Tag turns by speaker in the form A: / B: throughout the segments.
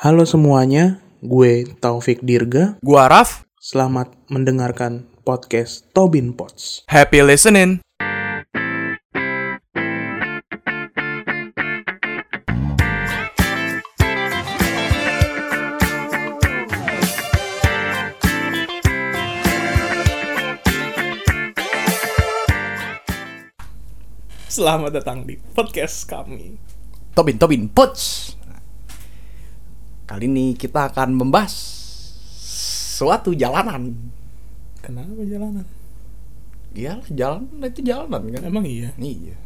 A: Halo semuanya, gue Taufik Dirga.
B: Gua Raf,
A: Selamat mendengarkan podcast Tobin Pots.
B: happy listening.
A: Selamat datang di podcast kami.
B: Tobin Tobin Puts. Kali ini kita akan membahas suatu jalanan.
A: Kenapa jalanan?
B: Iyalah jalan itu jalanan kan.
A: Emang iya.
B: Iya.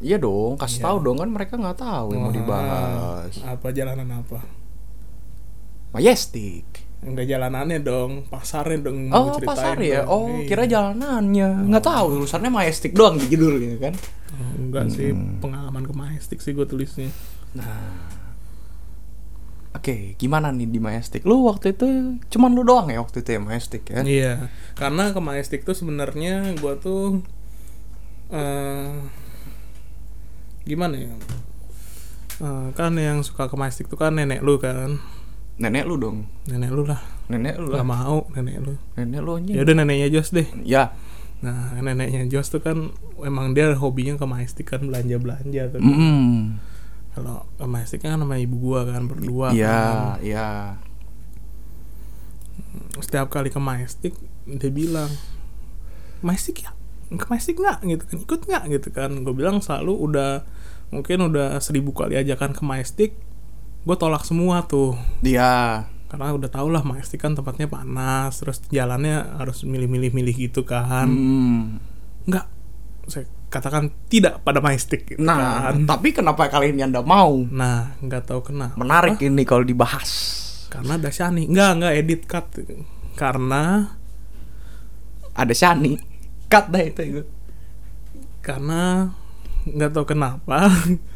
B: Iya dong, kasih
A: Iya.
B: tahu dong kan mereka nggak tahu yang mau dibahas.
A: Apa jalanan apa?
B: Majestic.
A: Enggak jalanannya dong, pasarnya dong.
B: Oh pasar ya.
A: dong.
B: Oh
A: Iya.
B: kira jalanannya. Nggak tahu urusannya Majestic doang di judul gitu kan.
A: Oh, enggak sih,
B: Hmm.
A: pengalaman ke Majestic sih gue tulisnya.
B: Nah. Oke, gimana nih di Majestic? Lu waktu itu cuman lu doang ya waktu itu ya Majestic ya?
A: Iya, karena ke Majestic tuh sebenarnya gue tuh eh gimana ya? Eh, kan yang suka ke Majestic tuh kan nenek lu kan,
B: Nenek lu dong.
A: nenek lu lah.
B: Nenek lu
A: Gak
B: lah.
A: mau nenek lu.
B: Nenek lu anjing.
A: Ya udah neneknya Jos deh.
B: Ya.
A: Nah neneknya Jos tuh kan emang dia hobinya ke Majestic kan belanja belanja tuh.
B: Mm.
A: Kalau ke Majestic kan sama ibu gua kan berdua.
B: Iya,
A: kan.
B: iya.
A: Setiap kali ke Majestic dia bilang Majestic ya ke Majestic nggak gitu kan ikut nggak gitu kan gue bilang selalu udah mungkin udah seribu kali ajakan ke Majestic gue tolak semua tuh
B: Dia.
A: karena udah tau lah Majestic kan tempatnya panas terus jalannya harus milih-milih-milih gitu kan
B: Hmm.
A: nggak saya katakan tidak pada Majestic gitu
B: Nah,
A: kan.
B: tapi kenapa kali ini Anda mau?
A: nah nggak tahu kenapa
B: Menarik ini kalau dibahas.
A: karena ada Shani nggak nggak edit cut karena
B: Ada Shani. Cut dah itu.
A: karena nggak tahu kenapa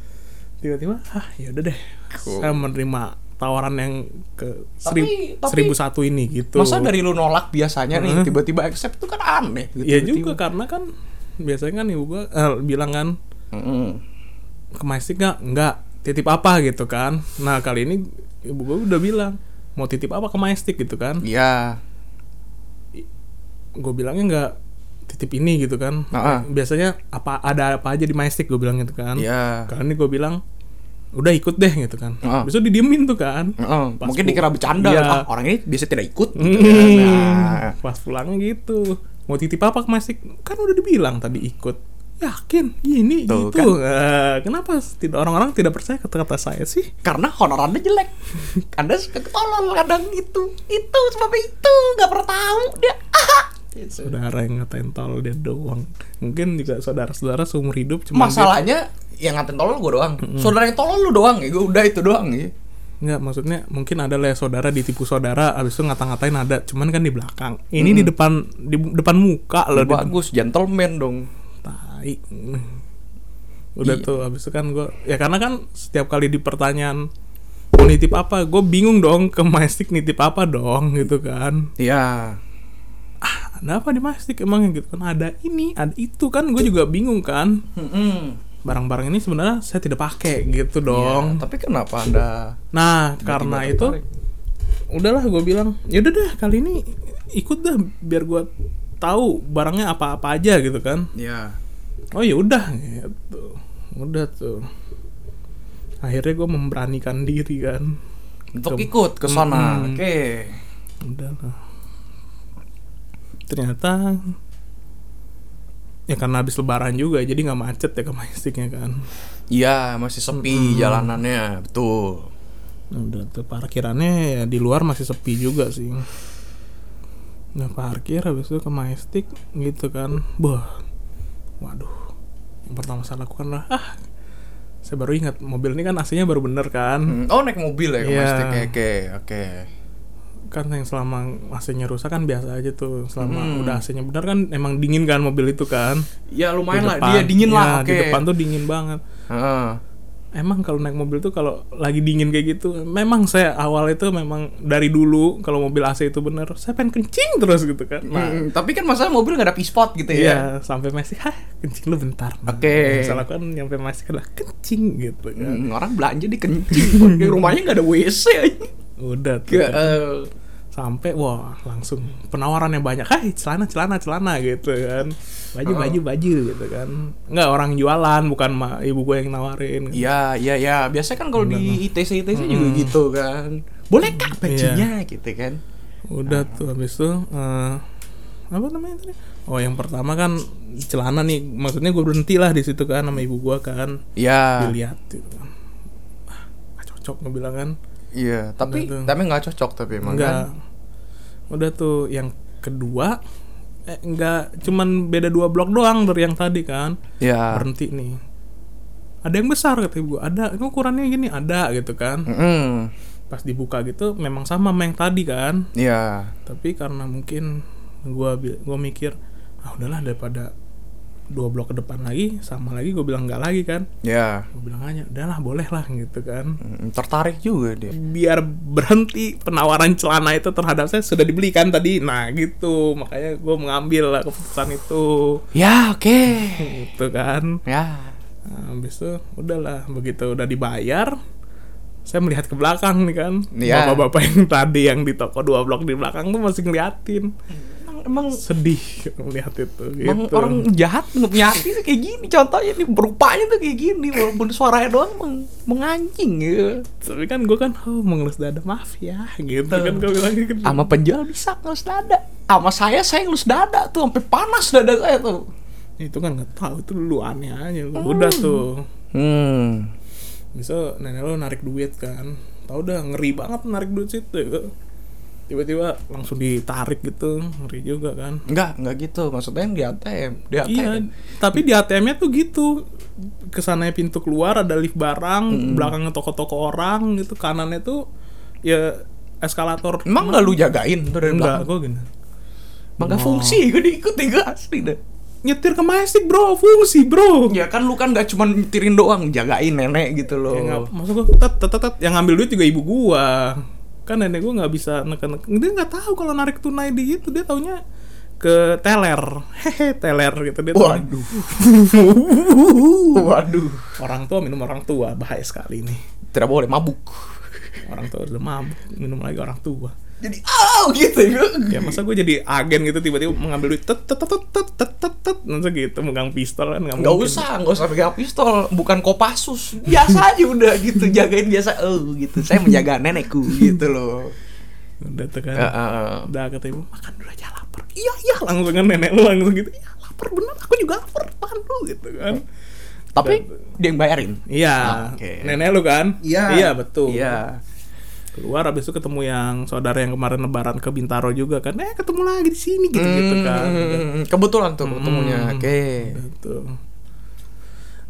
A: tiba-tiba ah ya udah deh
B: Cool.
A: saya menerima tawaran yang ke
B: Tapi-
A: serib-
B: tapi-
A: seribu satu ini gitu
B: Masa dari lu nolak biasanya nih tiba-tiba accept itu kan aneh gitu.
A: ya juga karena kan biasanya kan ibu gua eh, bilang kan
B: Mm-mm.
A: ke nggak? Nggak. Titip apa? gitu kan. Nah kali ini ibu gua udah bilang mau titip apa ke Majestic gitu kan.
B: Iya.
A: gue bilangnya nggak titip ini gitu kan.
B: Heeh.
A: biasanya apa ada apa aja di Majestic gue bilang gitu kan.
B: Iya.
A: kali ini gue bilang udah ikut deh gitu kan.
B: Heeh.
A: besok didiemin tuh kan. Pas
B: mungkin dikira bercanda
A: Iya.
B: ah, orang ini biasa tidak ikut gitu
A: Hmm,
B: kan. Nah,
A: pas pulangnya gitu mau titip apa ke Majestic kan udah dibilang tadi ikut. Yakin? Ini
B: Tuh,
A: gitu.
B: kan.
A: Eh, kenapa tidak orang-orang tidak percaya kata-kata saya sih?
B: Karena honor anda jelek. Anda suka ketolol kadang gitu itu sebab itu. Nggak pernah tahu dia. Ah. Gitu.
A: saudara yang ngatain tol dia doang. Mungkin juga saudara-saudara seumur hidup cuma
B: masalahnya yang ngatain tolol gue doang. Saudara yang tolol lu doang. Ya gue udah itu doang ya
A: Enggak, maksudnya mungkin ada lah ya saudara ditipu saudara abis itu ngata-ngatain ada, cuman kan di belakang. Ini di depan di depan muka loh di
B: bagus gentleman dong
A: tai. Udah
B: Iya.
A: tuh abis itu kan gue ya karena kan setiap kali di pertanyaan mau nitip apa, gue bingung dong ke Majestic nitip apa dong gitu kan.
B: iya
A: Ada apa di Majestic emang gitu kan ada ini, ada itu kan gue juga bingung kan.
B: Mm-mm.
A: Barang-barang ini sebenarnya saya tidak pakai gitu
B: Iya,
A: dong.
B: tapi kenapa anda
A: Nah, karena
B: tiba-tiba
A: itu
B: tertarik?
A: udahlah gue bilang ya udah dah kali ini ikut dah biar gue tahu barangnya apa-apa aja gitu kan.
B: Ya
A: oh ya udah gitu. Udah tuh. Akhirnya gue memberanikan diri kan.
B: Untuk
A: Ke-
B: ikut ke sana.
A: Mm-mm.
B: oke.
A: Udah lah ternyata ya karena habis lebaran juga jadi nggak macet ya ke Majesticnya kan.
B: Iya masih sepi jalanannya betul.
A: Nah, udah tuh parkirannya ya di luar masih sepi juga sih. Nah parkir habis itu ke Majestic gitu kan. Wah, waduh. Yang pertama saya lakukan lah ah saya baru ingat mobil ini kan AC-nya baru bener kan.
B: Hmm, oh naik mobil ya ke
A: Iya.
B: Majestic oke oke
A: kan yang selama AC-nya rusak kan biasa aja tuh selama
B: Hmm.
A: udah AC-nya bener kan emang dingin kan mobil itu kan
B: ya lumayan
A: Di
B: lah
A: depan.
B: dia dingin
A: Ya,
B: lah oke
A: di depan tuh dingin banget
B: Heeh.
A: emang kalau naik mobil tuh kalau lagi dingin kayak gitu memang saya awal itu memang dari dulu kalau mobil AC itu bener saya pengen kencing terus gitu kan nah
B: Hmm, tapi kan masalah mobil nggak ada p-spot gitu ya.
A: Iya, sampai masih, hah, kencing lu bentar. Nah,
B: Oke.
A: Salah kan nyampe masih adalah kencing gitu kan.
B: Hmm, orang belanja di kencing, rumahnya nggak ada WC aja.
A: Udah tuh.
B: Nggak,
A: kan. Sampai wah, langsung penawarannya banyak. Hai, celana, celana, celana gitu kan. Baju,
B: Oh.
A: baju, baju gitu kan. Enggak orang jualan, bukan ma, ibu gue yang nawarin.
B: Iya, iya, iya. Biasanya kan kalau di ITC ITC juga
A: Hmm.
B: gitu kan. Boleh kak bajunya
A: Iya.
B: gitu kan?
A: Udah tuh habis itu eh, apa namanya tadi? Oh, yang pertama kan celana nih. Maksudnya gue berhenti lah di situ kan sama ibu gue kan.
B: Iya.
A: Dilihat gitu kan. Ah, nggak cocok ngebilang kan.
B: Iya. Tapi
A: tuh.
B: tapi nggak cocok tapi emang
A: Enggak.
B: kan.
A: Udah tuh yang kedua eh enggak cuman beda dua blok doang dari yang tadi kan.
B: Iya.
A: Berhenti nih. Ada yang besar kata ibu. Ada. Ini ukurannya gini ada gitu kan.
B: Mm-mm.
A: Pas dibuka gitu memang sama sama yang tadi kan.
B: Iya.
A: Tapi karena mungkin gua gua mikir ah udahlah daripada dua blok ke depan lagi sama lagi gue bilang enggak lagi kan
B: Iya.
A: gue bilang aja udahlah boleh lah gitu kan
B: Mm, Tertarik juga dia.
A: biar berhenti penawaran celana itu terhadap saya sudah dibelikan tadi nah gitu makanya gue mengambil lah keputusan itu
B: Ya, oke.
A: gitu kan
B: Ya.
A: nah, habis itu udahlah begitu udah dibayar saya melihat ke belakang nih kan
B: Iya.
A: bapak-bapak yang tadi yang di toko dua blok di belakang tuh masih ngeliatin
B: Emang, emang
A: sedih melihat itu
B: Emang
A: gitu.
B: orang jahat hati sih kayak gini. Contohnya nih berupanya tuh kayak gini walaupun suaranya doang meng menganjing ya.
A: Tapi kan gue kan oh mengelus dada maaf ya gitu. Kan gue bilang gitu.
B: Sama penjual bisa ngelus dada. Sama saya saya ngelus dada tuh sampai panas dada saya tuh.
A: Itu kan nggak tahu itu lu aneh aja. Udah tuh.
B: Hmm.
A: Bisa nenek lo narik duit kan. Tau udah ngeri banget narik duit situ tiba-tiba langsung ditarik gitu ngeri juga kan.
B: Enggak enggak gitu. Maksudnya di ATM di ATM
A: iya tapi di ATM-nya tuh gitu. Ke sananya pintu keluar ada lift barang belakangnya toko-toko orang gitu kanannya tuh ya eskalator.
B: Emang nggak lu jagain tuh dari
A: enggak
B: belakang?
A: gue gini.
B: Emang nggak fungsi gue diikuti gue asli deh.
A: Nyetir ke Majestic bro. Fungsi bro.
B: Ya kan lu kan nggak cuma nyetirin doang jagain nenek gitu loh.
A: Ya, nggak- maksud gua tet, tet, tet, tet, yang ngambil duit juga ibu gua kan nenek gua nggak bisa neken neken dia nggak tahu kalau narik tunai di itu. Dia taunya ke teler. Hehe teler gitu. Dia
B: waduh. Waduh.
A: Orang tua minum orang tua. Bahaya sekali ini.
B: Tidak boleh mabuk.
A: Orang tua udah mabuk minum lagi orang tua
B: jadi oh gitu. Ya
A: ya masa gue jadi agen gitu tiba-tiba mengambil duit tet tet tet tet tet tet tet nanti gitu megang pistol kan nggak
B: usah nggak usah pegang pistol bukan kopasus biasa aja udah gitu jagain biasa oh gitu. Saya menjaga nenekku gitu loh.
A: Udah tuh kan. Udah kata ibu makan dulu aja lapar. Iya iya langsung kan nenek lu langsung gitu iya lapar bener aku juga lapar makan dulu gitu kan.
B: Tapi dia yang bayarin?
A: Iya
B: Ah,
A: nenek lu kan?
B: Iya.
A: iya betul.
B: Iya
A: keluar habis itu ketemu yang saudara yang kemarin lebaran ke Bintaro juga kan eh ketemu lagi di sini gitu gitu kan.
B: Hmm, kebetulan tuh ketemunya
A: Hmm.
B: oke.
A: gitu.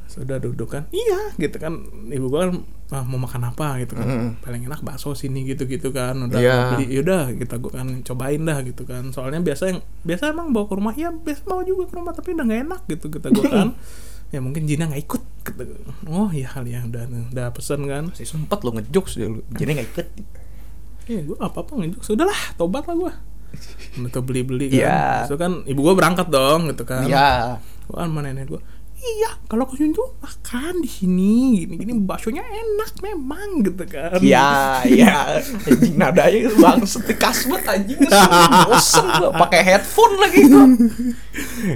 A: Sudah duduk kan iya gitu kan. Ibu gua kan ah, mau makan apa? gitu kan.
B: Mm.
A: paling enak bakso sini gitu gitu kan. Udah
B: Iya.
A: beli yaudah kita gua kan cobain dah gitu kan. Soalnya biasa yang biasa emang bawa ke rumah ya biasa bawa juga ke rumah tapi udah nggak enak gitu kita gua kan ya mungkin Jina nggak ikut oh iya kali ya udah udah pesen kan
B: masih sempet lo ngejokes dia lu jadi nggak ikut
A: Iya, gue apa apa ngejuk. Sudahlah, tobat lah gue. Udah beli beli kan.
B: Iya.
A: Itu kan ibu gue berangkat dong, gitu kan.
B: iya
A: Gua kan sama nenek gue. Iya, kalau sini tuh makan di sini, gini gini baksonya enak memang gitu kan.
B: Iya, iya. Anjing nadanya bangset kasmet anjing. Bosen gua pakai headphone lagi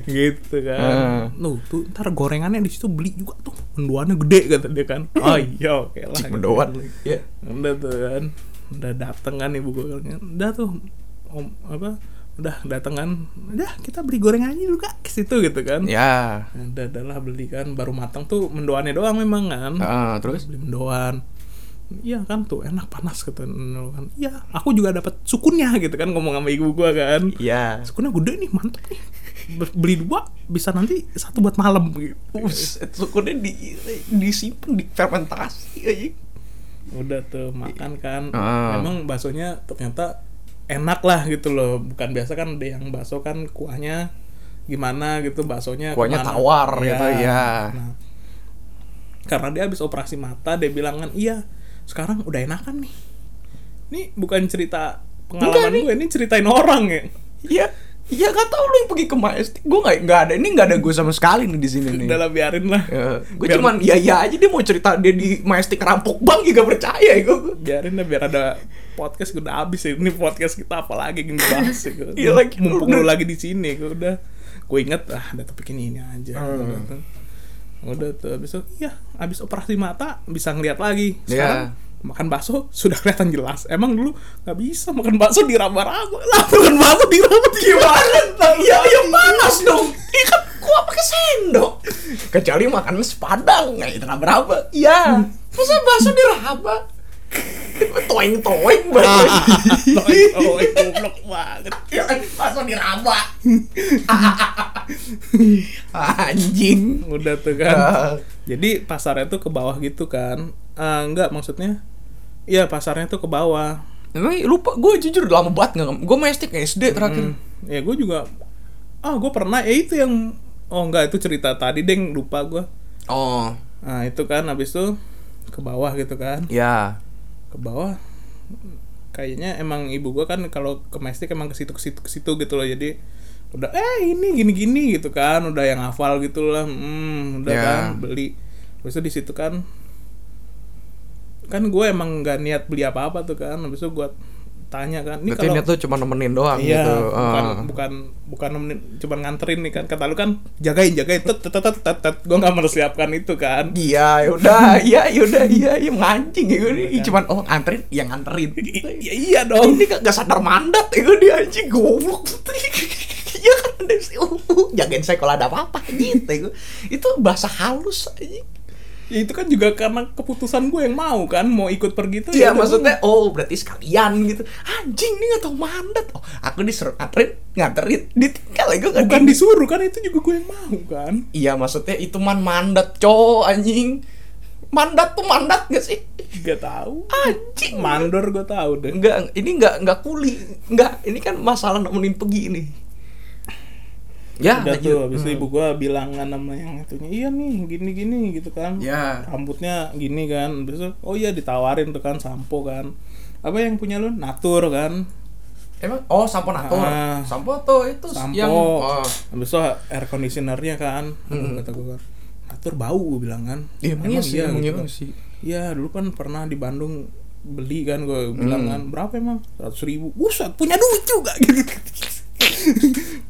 A: gitu
B: Hmm.
A: kan. Nuh, tuh ntar gorengannya di situ beli juga tuh. Mendoannya gede kata dia kan. Oh iya, oke lah.
B: Mendoan. Ya.
A: Udah tuh kan. Udah dateng kan ibu gue. Udah tuh om apa? Udah dateng kan. Udah kita beli gorengannya dulu kak ke situ gitu kan.
B: Ya.
A: Udah, udah lah beli kan baru matang tuh mendoannya doang memang kan.
B: Ah, terus
A: beli mendoan. Iya kan tuh enak panas kata nenek kan. Iya, aku juga dapat sukunnya gitu kan ngomong sama ibu gua kan.
B: Iya.
A: Sukunnya gede nih, mantep nih. Be- Beli dua bisa nanti satu buat malam gitu.
B: Buset, sukunya di disimpan di fermentasi anjing.
A: Udah tuh makan kan.
B: Ah.
A: Memang baksonya ternyata enak lah gitu loh. Bukan biasa kan ada yang bakso kan kuahnya gimana gitu baksonya
B: Kuahnya
A: ke mana.
B: tawar gitu, ya.
A: Nah, karena dia habis operasi mata dia bilang kan iya sekarang udah enakan nih ini bukan cerita pengalaman gue ini ceritain orang ya
B: Iya, iya gak tau lu yang pergi ke Majestic. Gue nggak nggak ada ini nggak ada gue sama sekali nih di sini nih.
A: udah biarin lah
B: gue
A: Biar-
B: cuman ya ya aja dia mau cerita dia di Majestic rampok bank juga percaya ya gue.
A: biarin lah biar ada podcast udah habis ya ini podcast kita apa lagi yang dibahas ya.
B: Iya, lagi.
A: mumpung lu lagi di sini gua udah gue inget ah ada topik ini ini aja
B: Hmm.
A: udah tuh habis itu iya habis operasi mata bisa ngeliat lagi
B: Iya.
A: sekarang makan bakso sudah kelihatan jelas emang dulu nggak bisa makan bakso diraba-raba lah makan bakso diraba
B: Gimana? Iya iya panas dong. Iya kan gua pakai sendok. Kecuali makan sepadang, nggak itu berapa? Iya. Masa bakso diraba? Toeng toeng banget.
A: oh, goblok banget
B: Ya kan bakso diraba. Anjing.
A: udah tuh kan
B: Ah.
A: Jadi pasarnya tuh ke bawah gitu kan? Ah, enggak maksudnya? Iya pasarnya tuh ke bawah.
B: Emang lupa gue jujur lama banget nggak gue Majestic SD terakhir.
A: Hmm, ya gue juga. Ah gue pernah ya itu yang oh enggak itu cerita tadi deng lupa gue.
B: Oh,
A: Nah itu kan habis itu ke bawah gitu kan?
B: ya.
A: Ke bawah. Kayaknya emang ibu gue kan kalau ke Mestik emang ke situ ke situ ke situ gitu loh jadi udah eh ini gini gini gitu kan udah yang hafal gitu lah hmm, udah
B: Ya.
A: kan beli itu di situ kan kan gue emang nggak niat beli apa apa tuh kan habis itu gue tanya kan ini kalau
B: tuh cuma nemenin doang
A: iya
B: gitu.
A: bukan
B: Ah.
A: bukan bukan nemenin, cuman nganterin nih kan kata lu kan jagain jagain tet tet tet tet, tet. gue nggak mempersiapkan itu kan
B: Iya, yaudah, iya, yaudah, iya, iya, mancing ya ini cuman oh nganterin, ya nganterin.
A: iya iya dong
B: Ini gak, gak sadar mandat ya dia anjing goblok. Iya kan ada sih, uh, uh, jagain saya kalau ada apa-apa gitu. ya. Itu bahasa halus anjing.
A: Ya itu kan juga karena keputusan gue yang mau kan mau ikut pergi tuh
B: Iya
A: ya
B: maksudnya oh berarti sekalian gitu. Anjing ini gak tau mandat. Oh aku disuruh nganterin, nganterin, ditinggal ya gue
A: bukan disuruh kan itu juga gue yang mau kan
B: Iya maksudnya itu man mandat cowok anjing. Mandat tuh mandat gak sih?
A: Gak tahu
B: Anjing.
A: mandor gue tahu deh
B: Enggak, ini enggak enggak kuli. Enggak, ini kan masalah nemenin pergi ini. Ya,
A: udah
B: lanjut.
A: tuh habis itu
B: Hmm.
A: ibu gue bilang kan sama yang itunya iya nih gini gini gitu kan
B: Ya.
A: rambutnya gini kan habis itu oh iya ditawarin tuh kan sampo kan apa yang punya lu natur kan
B: Emang oh sampo natur.
A: Ah.
B: sampo tuh itu
A: sampo
B: yang oh.
A: habis itu air conditionernya kan
B: Mm-mm.
A: kata gue kan natur bau gue bilang kan
B: Iya, emang iya sih, emang
A: gitu
B: iya sih.
A: iya dulu kan pernah di Bandung beli kan gue bilang
B: Hmm.
A: kan berapa emang seratus ribu buset punya duit juga gitu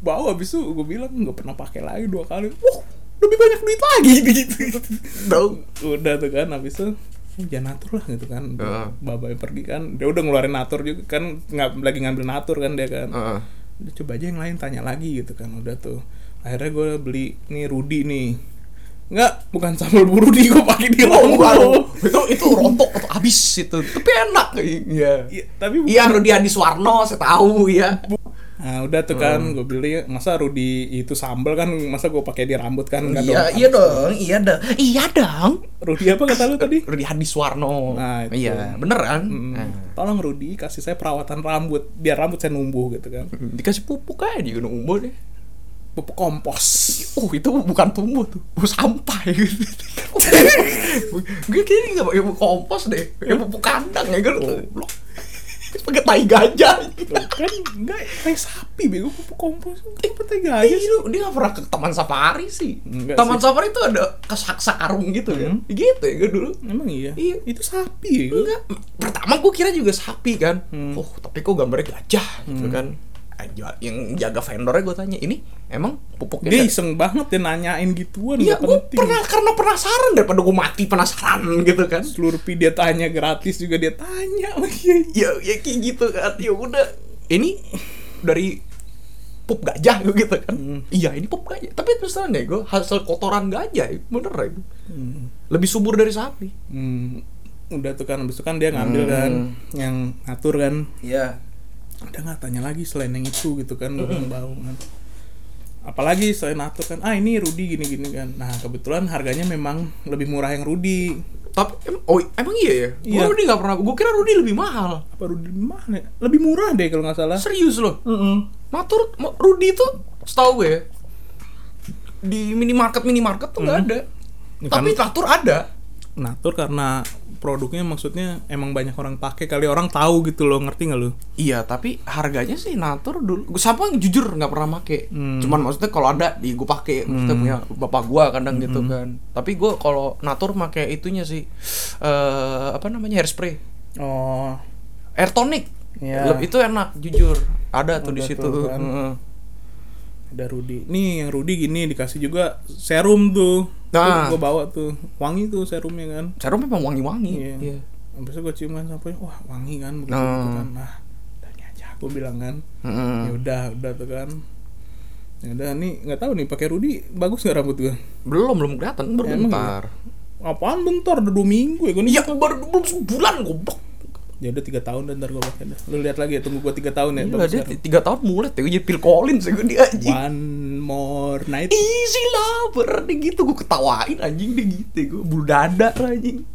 A: bau habis itu gue bilang nggak pernah pakai lagi dua kali wah lebih banyak duit lagi gitu
B: Dong.
A: udah tuh kan habis itu jangan natur lah gitu kan
B: Heeh.
A: babai pergi kan dia udah ngeluarin natur juga kan nggak lagi ngambil natur kan dia kan
B: Heeh.
A: udah coba aja yang lain tanya lagi gitu kan udah tuh akhirnya gue beli nih Rudi nih nggak bukan sambal bu Rudi gue pakai di
B: Oh, bukan.
A: Romo
B: itu itu rontok atau habis itu. Tapi enak. Iya.
A: Iya, tapi bukan.
B: Iya, Rudi Adi Suwarno, saya tahu ya.
A: Nah, udah tuh kan
B: Hmm.
A: gue beli masa Rudi itu sambal kan masa gue pakai di rambut kan nggak
B: Iya,
A: dong.
B: iya dong, iya dong. Iya dong.
A: Rudi apa kata lu tadi?
B: Rudi Adi Suwarno.
A: Nah, itu.
B: Iya, bener kan?
A: Mm,
B: Nah.
A: Tolong Rudi kasih saya perawatan rambut biar rambut saya numbuh gitu kan.
B: Dikasih pupuk aja di gunung umbo deh.
A: Pupuk kompos.
B: Oh itu bukan tumbuh tuh, oh, sampah ya. Gue kayaknya nggak pakai pupuk kompos deh, pupuk kandang ya kan.
A: Goblok.
B: Pakai tai gajah.
A: Kan enggak kayak sapi bego kompos.
B: Eh,
A: gaya sih?
B: lu, dia gak pernah ke taman safari sih.
A: Enggak
B: taman
A: sih.
B: safari itu ada kesaksa karung gitu kan. Gitu ya gue dulu.
A: Emang iya?
B: Iya.
A: Itu sapi ya?
B: Enggak, pertama gue kira juga sapi kan.
A: Hmm.
B: Oh, tapi kok gambarnya gajah gitu kan. Yang jaga vendornya gue tanya, ini emang pupuknya
A: Dia
B: dari-
A: iseng banget dia nanyain gituan
B: Iya,
A: nggak
B: gue
A: penting.
B: pernah karena penasaran daripada gue mati penasaran gitu kan.
A: Slurpee dia tanya gratis juga dia tanya.
B: Ya, ya kayak gitu kan. Ya udah, ini dari pup gajah gitu kan.
A: Hmm.
B: Iya, ini pup gajah. Tapi terus terang deh, gue hasil kotoran gajah, bener ya.
A: Hmm.
B: Lebih subur dari sapi.
A: Hmm, udah tuh kan habis itu kan dia ngambil
B: Hmm.
A: kan yang ngatur kan
B: Iya.
A: Udah nggak tanya lagi selain yang itu gitu kan gue bau kan apalagi selain ngatur kan ah ini Rudi gini gini kan nah kebetulan harganya memang lebih murah yang Rudi
B: Tapi em- oh emang iya ya?
A: Iya.
B: Gue Rudi nggak pernah. Gue kira Rudi lebih mahal.
A: apa Rudi mana ya? lebih murah deh kalau nggak salah
B: Serius loh. Natur mo- Rudi itu setahu gue ya, di minimarket minimarket tuh nggak
A: Hmm.
B: ada.
A: Ya
B: Tapi
A: kan-
B: Natur ada.
A: natur karena produknya maksudnya emang banyak orang pakai kali orang tahu gitu loh ngerti nggak lu
B: Iya, tapi harganya sih natur dulu. Gue siapa yang jujur nggak pernah make.
A: Hmm.
B: Cuman maksudnya kalau ada di gue pakai, maksudnya punya bapak gua kadang gitu kan. Tapi gue kalau natur make itunya sih eh apa namanya hairspray,
A: oh
B: air tonic.
A: Iya.
B: Leb- Itu enak jujur. Ada tuh di
A: Ada
B: situ.
A: tuh kan.
B: Heeh.
A: Ada Rudi nih yang Rudi gini dikasih juga serum tuh
B: Nah.
A: gue bawa tuh wangi tuh serumnya kan
B: Serum memang wangi-wangi.
A: Iya.
B: Iya.
A: Habis itu gue cium kan sampai wah wangi kan begitu,
B: Nah.
A: gitu kan. Nah, ini aja gue bilang kan.
B: Heeh.
A: Ya udah, udah tuh kan. Ya udah nih nggak tahu nih pakai Rudi bagus nggak rambut gue?
B: Belum belum kelihatan, baru
A: Emang
B: bentar.
A: Apaan bentar udah dua minggu ya gue nih.
B: Iya, baru belum sebulan goblok.
A: Ya udah tiga tahun dan ntar gue pakai dah. Lu lihat lagi ya tunggu gue tiga tahun ya.
B: Gila
A: bagus
B: dia tiga tahun mulet ya gue jadi Phil Collins ya gue dia anjing.
A: One more night.
B: Easy lover dia gitu gue ketawain anjing dia gitu gue bulu dada anjing.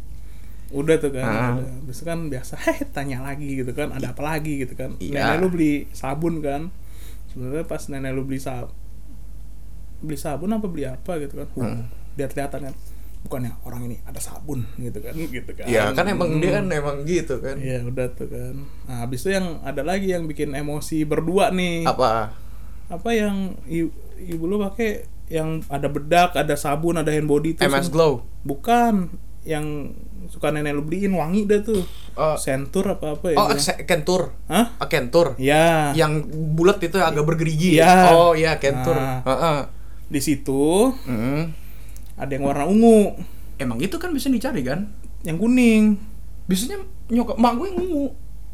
A: Udah tuh kan.
B: Ah.
A: Udah. Kan biasa heh tanya lagi gitu kan. Ada apa lagi gitu kan.
B: Iya.
A: Nenek lu beli sabun kan. Sebenarnya pas nenek lu beli sab beli sabun apa beli apa gitu kan.
B: Hmm.
A: Lihat-lihatan kan. Bukannya orang ini ada sabun gitu kan gitu kan.
B: Iya kan emang dia
A: Hmm.
B: kan emang gitu kan.
A: Iya udah tuh kan. Nah habis itu yang ada lagi yang bikin emosi berdua nih.
B: Apa?
A: Apa yang ibu, ibu lu pakai yang ada bedak, ada sabun, ada hand body tuh.
B: MS Glow.
A: Bukan yang suka nenek lu beliin wangi dah tuh.
B: Oh,
A: Sentur apa apa ya?
B: oh Kentur.
A: Hah?
B: Ah, Kentur.
A: Ya.
B: Yang bulat itu agak bergerigi.
A: Iya.
B: Oh iya Kentur.
A: Nah.
B: Heeh.
A: Di situ
B: Mm.
A: Ada yang warna ungu,
B: Emang itu kan bisa dicari kan?
A: yang kuning.
B: Biasanya nyokap mak gue yang ungu.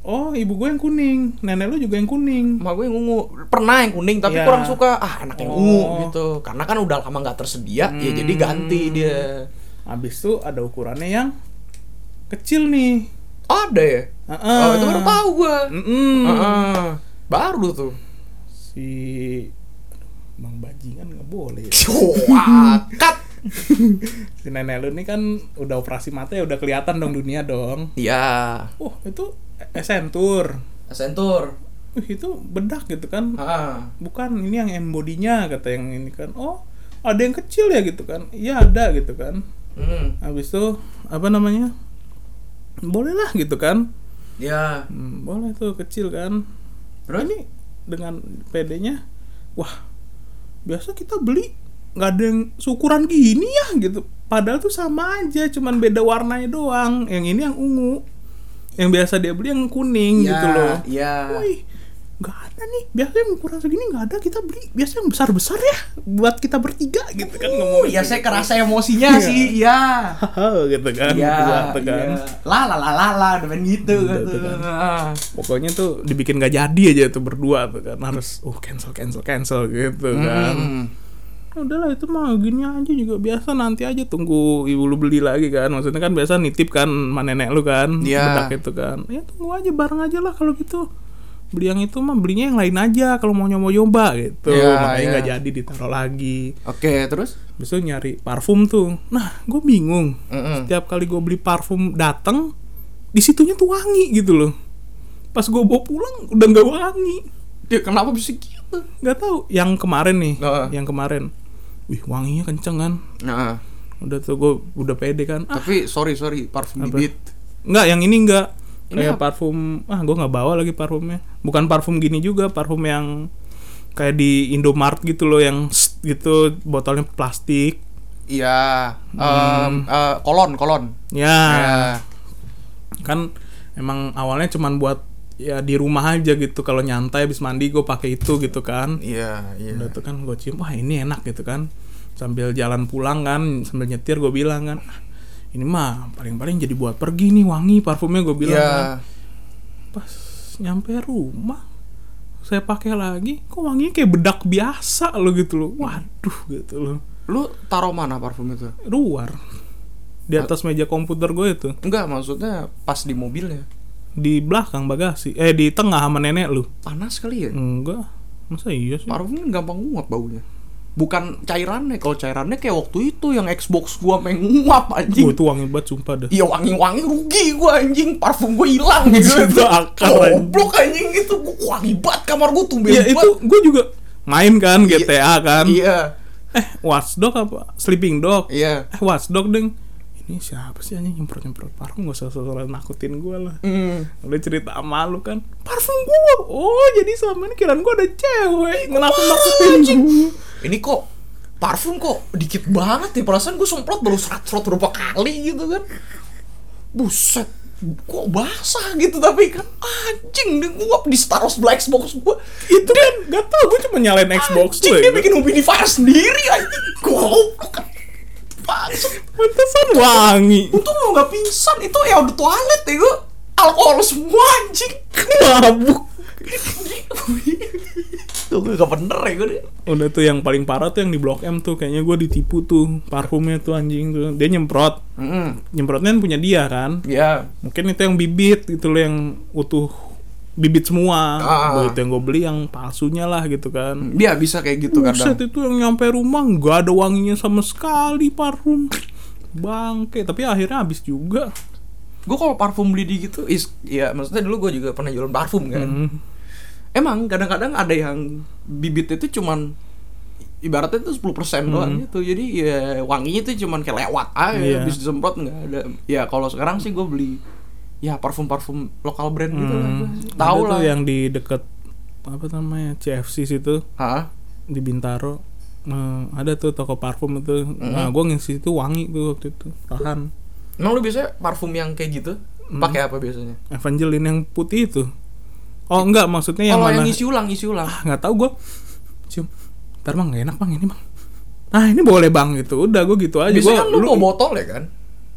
A: Oh, ibu gue yang kuning, nenek lu juga yang kuning.
B: Mak gue yang ungu. Pernah yang kuning tapi
A: Iya.
B: kurang suka. Ah, enak yang
A: Oh.
B: ungu gitu. Karena kan udah lama nggak tersedia, ya jadi ganti dia.
A: Habis itu ada ukurannya yang kecil nih.
B: Ada ya?
A: Heeh.
B: Oh, itu baru tahu gua.
A: Mm-mm.
B: Heeh. Baru tuh.
A: Si Bang Bajingan nggak boleh.
B: Cut.
A: Si nenek lu ini kan udah operasi mata ya udah kelihatan dong dunia dong.
B: Iya.
A: Oh, itu esentur.
B: Sentur.
A: Uh, itu bedak gitu kan.
B: Heeh.
A: bukan ini yang embodinya kata yang ini kan oh ada yang kecil ya gitu kan iya ada gitu kan
B: Hmm.
A: habis itu apa namanya boleh lah gitu kan
B: Ya.
A: Hmm, boleh tuh kecil kan
B: Terus?
A: ini dengan PD-nya wah biasa kita beli nggak ada yang seukuran gini ya gitu padahal tuh sama aja cuman beda warnanya doang yang ini yang ungu yang biasa dia beli yang kuning gitu loh
B: Iya.
A: Wih, nggak ada nih. Biasanya yang ukuran segini nggak ada. Kita beli biasanya yang besar besar ya, buat kita bertiga gitu kan ngomong.
B: Iya, saya kerasa emosinya
A: Iya.
B: sih. Iya.
A: gitu kan.
B: Iya.
A: berdua tuh kan.
B: iya. La la la la la, gitu
A: Gitu,
B: gitu.
A: kan.
B: Ah.
A: Pokoknya tuh dibikin nggak jadi aja tuh berdua tuh kan harus oh cancel cancel cancel gitu kan.
B: Hmm.
A: Udahlah itu mah gini aja juga biasa nanti aja tunggu ibu lu beli lagi kan. Maksudnya kan biasa nitip kan sama nenek lu kan.
B: Iya.
A: Bedak itu kan. Ya tunggu aja bareng aja lah kalau gitu. Beli yang itu mah belinya yang lain aja kalau mau nyoba-nyoba gitu.
B: Iya,
A: Makanya
B: iya.
A: nggak jadi ditaruh lagi.
B: Oke, terus?
A: Besok nyari parfum tuh. Nah, gue bingung.
B: Mm-mm.
A: Setiap kali gue beli parfum dateng, di situnya tuh wangi gitu loh. Pas gue bawa pulang udah nggak wangi.
B: Ya kenapa bisa gitu?
A: Nggak tahu. Yang kemarin nih,
B: Heeh.
A: yang kemarin. Wih, wanginya kenceng kan.
B: Nah,
A: Udah tuh gue udah pede kan. Ah,
B: tapi sorry sorry parfum
A: Apa?
B: bibit.
A: nggak yang ini nggak.
B: Ini
A: Kayak
B: apa?
A: parfum, ah gue nggak bawa lagi parfumnya. Bukan parfum gini juga, parfum yang kayak di Indomart gitu loh yang gitu botolnya plastik.
B: Iya.
A: Hmm.
B: em, eh, kolon kolon.
A: Ya,
B: Ya.
A: kan emang awalnya cuman buat ya di rumah aja gitu kalau nyantai habis mandi gue pakai itu gitu kan
B: Iya iya.
A: udah tuh kan gue cium wah ini enak gitu kan sambil jalan pulang kan sambil nyetir gue bilang kan "Ah, ini mah paling-paling jadi buat pergi nih wangi parfumnya gue bilang
B: Iya.
A: kan pas nyampe rumah saya pakai lagi kok wanginya kayak bedak biasa lo gitu loh waduh gitu loh
B: Lu taruh mana parfum itu?
A: luar di atas meja komputer gue itu
B: Enggak, maksudnya pas di mobilnya.
A: di belakang bagasi eh di tengah sama nenek lu
B: Panas kali ya?
A: enggak masa iya sih
B: Parfum kan gampang nguap baunya. Bukan cairannya, kalau cairannya kayak waktu itu yang Xbox gua pengen nguap
A: Wah,
B: anjing.
A: itu wangi banget sumpah dah
B: Iya wangi-wangi rugi gua anjing, parfum gua hilang gitu.
A: Itu akal, anjing.
B: Goblok anjing itu gua wangi banget kamar gua tumben
A: ya itu gue juga main kan GTA kan
B: Iya.
A: eh Watchdog apa Sleeping Dog
B: Iya.
A: eh Watchdog deng ini siapa sih anjing nyemprot nyemprot parfum? Gak usah usah nakutin gue lah.
B: Hmm.
A: udah cerita sama lu kan parfum gue oh jadi selama ini kiraan gue ada cewek. Ngenakut nakutin gue
B: Ini kok parfum kok dikit banget nih perasaan gue semprot baru serat serat berapa kali gitu kan. Buset, kok basah gitu tapi kan? Anjing deh gue di Star Wars Black Xbox gue
A: itu kan gak tau gue cuma nyalain Xbox
B: anjing
A: tuh
B: dia
A: ya.
B: bikin humidifier sendiri anjing. Goblok.
A: Pantesan wangi.
B: Untung lu gak pingsan. Itu ya udah toilet ya gue Alkohol semua anjing.
A: Mabuk.
B: Tuh gue gak bener ya gue
A: udah tuh yang paling parah tuh yang di blok M tuh. Kayaknya gue ditipu tuh parfumnya tuh anjing tuh. Dia nyemprot. Nyemprotnya kan punya dia kan?
B: Ya
A: mungkin itu yang bibit gitu loh yang utuh bibit semua
B: Ah.
A: Gua itu yang gue beli yang palsunya lah gitu kan
B: Dia bisa kayak gitu
A: Buset
B: kadang
A: itu yang nyampe rumah nggak ada wanginya sama sekali parfum bangke tapi akhirnya habis juga
B: Gue kalau parfum beli di gitu is, Ya maksudnya dulu gue juga pernah jualan parfum kan
A: Hmm.
B: Emang kadang-kadang ada yang bibit itu cuman ibaratnya itu 10% doang gitu. Jadi ya wanginya itu cuman kayak lewat aja
A: Iya.
B: habis disemprot nggak ada. Ya kalau sekarang sih gue beli ya parfum-parfum lokal brand gitu lah. sih. Tahu lah.
A: tuh yang di deket apa namanya CFC situ.
B: Hah?
A: di Bintaro. Eh, ada tuh toko parfum itu. Nah gue ngisi itu wangi tuh waktu itu. Tahan.
B: Emang lu biasanya parfum yang kayak gitu? Pakai apa biasanya?
A: Evangeline yang putih itu. Oh enggak maksudnya yang
B: Kalau
A: mana?
B: yang isi ulang, isi ulang.
A: ah nggak tahu gue cium. Ntar bang nggak enak bang ini bang. Ah ini boleh bang gitu. Udah gue gitu aja.
B: Biasanya
A: Gua-
B: kan lu
A: lu-
B: bawa botol ya kan?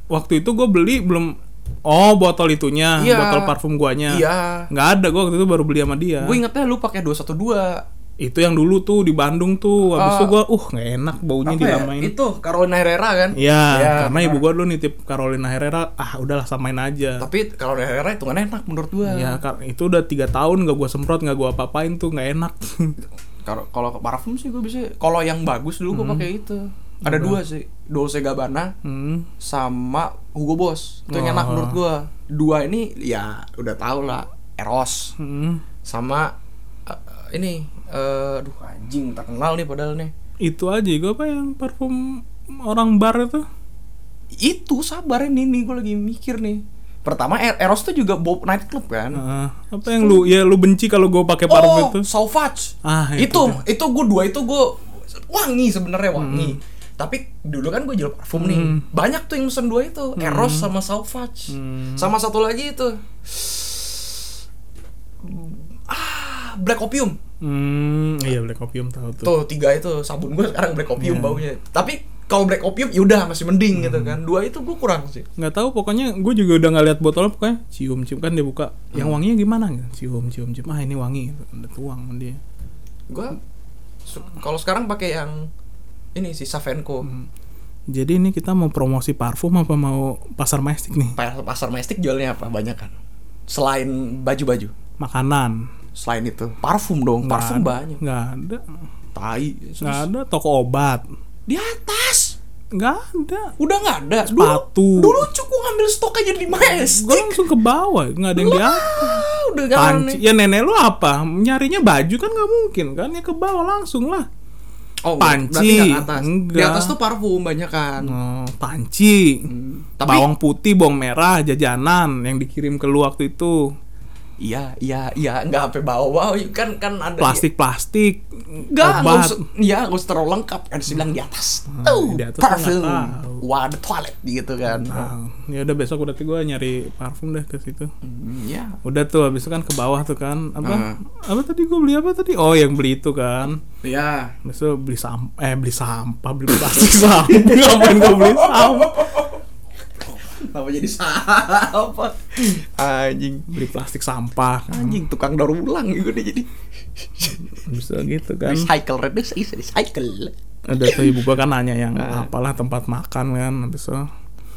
A: waktu itu gue beli belum oh botol itunya
B: Iya.
A: botol parfum guanya
B: Iya.
A: nggak ada gue waktu itu baru beli sama dia
B: Gue ingetnya lu pakai 212.
A: itu yang dulu tuh di Bandung tuh habis
B: Ah.
A: itu gue uh nggak enak baunya
B: ya?
A: dilamain
B: Itu Carolina Herrera kan?
A: Iya,
B: Ya,
A: karena ibu gua dulu nitip Carolina Herrera, ah udahlah samain aja.
B: Tapi Carolina Herrera itu enak menurut gua.
A: ya kar- itu udah tiga tahun gak gua semprot, gak gua apa-apain tuh nggak enak.
B: Kalau parfum sih gue bisa. Kalau yang bagus dulu gue pakai itu. Ada dua sih, Dolce Gabbana
A: hmm.
B: sama Hugo Boss. Itu yang enak
A: Oh.
B: menurut gua. Dua ini ya udah tau lah, Eros
A: hmm.
B: sama eh, ini eh aduh anjing terkenal nih padahal nih.
A: Itu aja gua apa yang parfum orang bar itu?
B: Itu sabar ini nih gue lagi mikir nih. Pertama Er- Eros tuh juga bau nightclub kan.
A: Ah, apa yang lu ya lu benci kalau gua pakai parfum
B: oh,
A: itu?
B: Sauvage.
A: Ah,
B: itu
A: itu
B: itu, gue dua itu gue wangi sebenarnya wangi. Tapi dulu kan gue jual parfum nih.
A: Hmm.
B: Banyak tuh yang mesen dua itu, Eros sama Sauvage.
A: Hmm.
B: Sama satu lagi itu. Ah, Black Opium.
A: Hmm, iya Black Opium tahu tuh.
B: Tuh tiga itu sabun gue sekarang Black Opium
A: Iya.
B: baunya. Tapi kalau Black Opium yaudah masih mending gitu kan. Dua itu gue kurang sih.
A: nggak tahu pokoknya gue juga udah nggak lihat botolnya pokoknya cium cium kan dia buka yang wanginya gimana cium cium cium ah ini wangi udah tuang dia
B: Gue kalau sekarang pakai yang ini sih Savenco.
A: Hmm. jadi ini kita mau promosi parfum apa mau pasar maestik nih
B: Pa- Pasar Mestik jualnya apa? Banyak kan. Selain baju-baju.
A: makanan
B: Selain itu parfum dong.
A: Nggak
B: parfum
A: ada.
B: banyak.
A: nggak ada
B: Tai.
A: nggak ada toko obat
B: Di atas.
A: nggak ada
B: Udah nggak ada.
A: Sepatu.
B: Dulu, dulu cukup ngambil stok aja di
A: gue
B: Mestik.
A: langsung ke bawah nggak ada yang di atas
B: Ah, udah gak
A: panci ya nenek lu apa nyarinya baju kan nggak mungkin kan ya ke bawah langsung lah
B: Oh,
A: Panci.
B: atas. Di atas tuh parfum banyak kan.
A: Oh, panci
B: Hmm, Tapi
A: bawang putih bawang merah jajanan yang dikirim ke lu waktu itu
B: iya iya iya nggak sampai bawa-bawa kan kan ada
A: plastik plastik
B: Nggak, nggak
A: obat
B: usah, ya nggak usah terlalu lengkap kan sih bilang di atas.
A: Hmm,
B: Tuh,
A: di atas
B: parfum. Wah, ada toilet gitu kan.
A: Nah, ya udah besok udah gue nyari parfum deh ke situ
B: Hmm, ya.
A: udah tuh habis itu kan ke bawah tuh kan apa
B: Nah.
A: apa tadi gue beli apa tadi oh yang beli itu kan
B: Ya.
A: Habis itu beli sampah eh beli sampah beli plastik sampah ngapain gue beli sampah
B: Kenapa jadi sampah? Anjing.
A: beli plastik sampah
B: Anjing tukang daur ulang gitu dia jadi.
A: bisa gitu kan
B: Recycle, reduce, is recycle.
A: ada tuh ibu gua kan nanya yang
B: Ah.
A: apalah tempat makan kan habis itu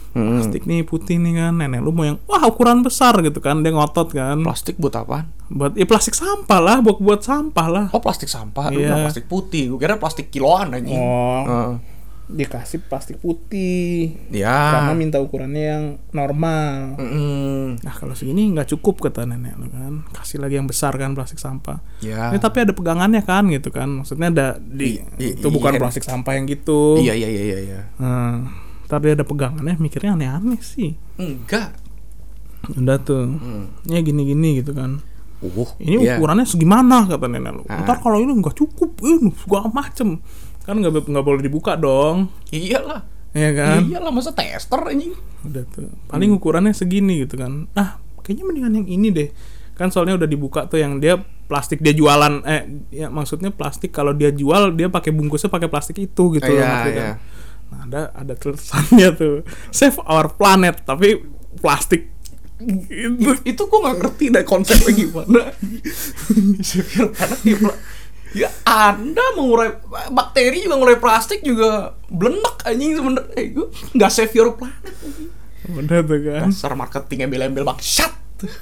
B: Hmm.
A: plastik nih putih nih kan nenek lu mau yang wah ukuran besar gitu kan dia ngotot kan
B: Plastik buat apa?
A: buat ya plastik sampah lah buat buat sampah lah
B: Oh plastik sampah, lu
A: Iya.
B: plastik putih. Gue kira plastik kiloan anjing.
A: oh
B: Heeh.
A: Dikasih plastik putih
B: Ya.
A: karena minta ukurannya yang normal
B: Mm-mm.
A: nah kalau segini nggak cukup kata nenek lu kan kasih lagi yang besar kan plastik sampah
B: Ya.
A: Ya, tapi ada pegangannya kan gitu kan maksudnya ada di
B: I- i-
A: itu bukan
B: iya.
A: plastik sampah yang gitu
B: Iya iya iya iya iya.
A: Nah, dia ada pegangannya mikirnya aneh-aneh sih
B: Enggak.
A: udah tuh
B: Hmm.
A: ya gini-gini gitu kan
B: Uh,
A: ini
B: iya.
A: ukurannya segimana kata nenek lu
B: Ah.
A: ntar kalau ini nggak cukup ini segala macem kan nggak nggak boleh dibuka dong.
B: Iyalah.
A: ya kan?
B: Iyalah masa tester anjing.
A: udah tuh. Paling ukurannya segini gitu kan. Ah kayaknya mendingan yang ini deh. Kan soalnya udah dibuka tuh yang dia plastik dia jualan. Eh ya maksudnya plastik kalau dia jual dia pakai bungkusnya pakai plastik itu gitu loh
B: Iya,
A: ngerti kan?
B: iya.
A: nah ada ada tulisannya tuh. Save our planet tapi plastik. Gitu.
B: Itu gue nggak ngerti deh konsepnya gimana. Karena ya, ya anda mengurai bakteri juga mengurai plastik juga belenak anjing sebenernya. Eh, gue nggak save your planet.
A: Udah tuh kan?
B: Dasar marketingnya embel-embel bangsat.